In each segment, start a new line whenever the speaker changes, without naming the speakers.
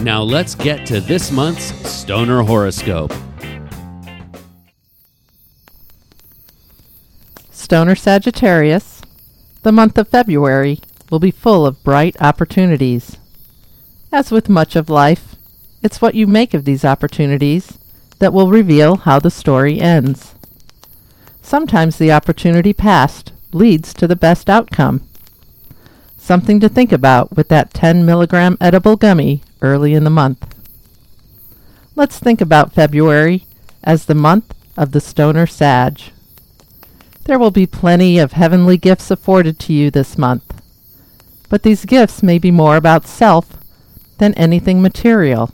Now let's get to this month's Stoner Horoscope.
Stoner Sagittarius, the month of February will be full of bright opportunities. As with much of life, it's what you make of these opportunities that will reveal how the story ends. Sometimes the opportunity passed leads to the best outcome. Something to think about with that 10 milligram edible gummy early in the month. Let's think about February as the month of the Stoner Sag. There will be plenty of heavenly gifts afforded to you this month, but these gifts may be more about self than anything material.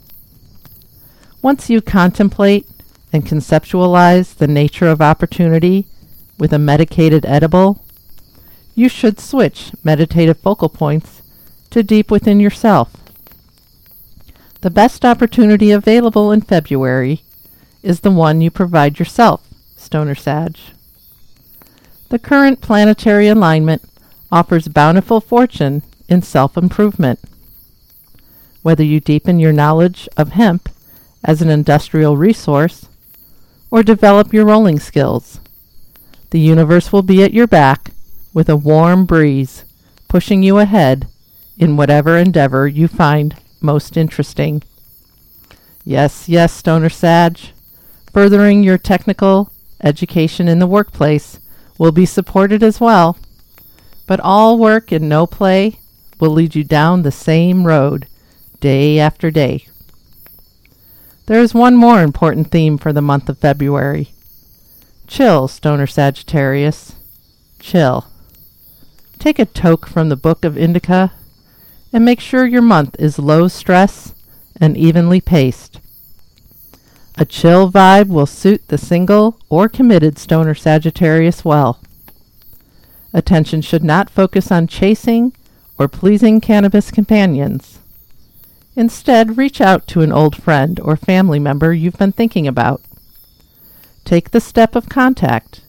Once you contemplate and conceptualize the nature of opportunity with a medicated edible, you should switch meditative focal points to deep within yourself. The best opportunity available in February is the one you provide yourself, Stoner Sag. The current planetary alignment offers bountiful fortune in self-improvement. Whether you deepen your knowledge of hemp as an industrial resource or develop your rolling skills, the universe will be at your back with a warm breeze pushing you ahead in whatever endeavor you find most interesting. Yes, yes, Stoner Sag, furthering your technical education in the workplace will be supported as well, but all work and no play will lead you down the same road day after day. There is one more important theme for the month of February. Chill, Stoner Sagittarius. Chill. Take a toke from the Book of Indica and make sure your month is low stress and evenly paced. A chill vibe will suit the single or committed stoner Sagittarius well. Attention should not focus on chasing or pleasing cannabis companions. Instead, reach out to an old friend or family member you've been thinking about. Take the step of contact.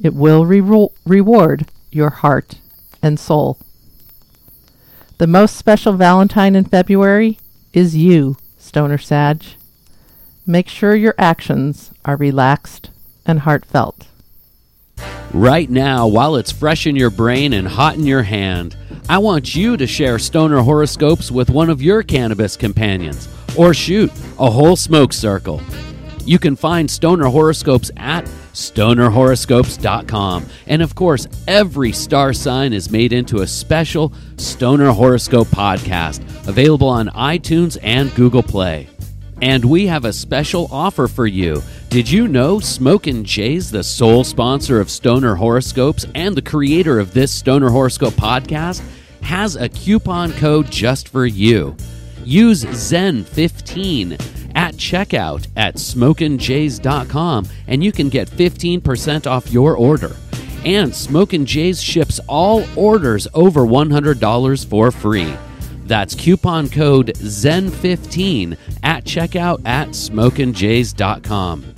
It will re- reward your heart and soul. The most special Valentine in February is you, Stoner Sag. Make sure your actions are relaxed and heartfelt.
Right now, while it's fresh in your brain and hot in your hand, I want you to share stoner horoscopes with one of your cannabis companions, or shoot, a whole smoke circle. You can find stoner horoscopes at stonerhoroscopes.com. And of course, every star sign is made into a special Stoner Horoscope podcast available on iTunes and Google Play. And we have a special offer for you. Did you know Smokin' Jay's the sole sponsor of Stoner Horoscopes and the creator of this Stoner Horoscope podcast has a coupon code just for you. Use Zen15 at checkout at smokinjays.com and you can get 15% off your order. And Smokin' Jays ships all orders over $100 for free. That's coupon code ZEN15 at checkout at smokinjays.com.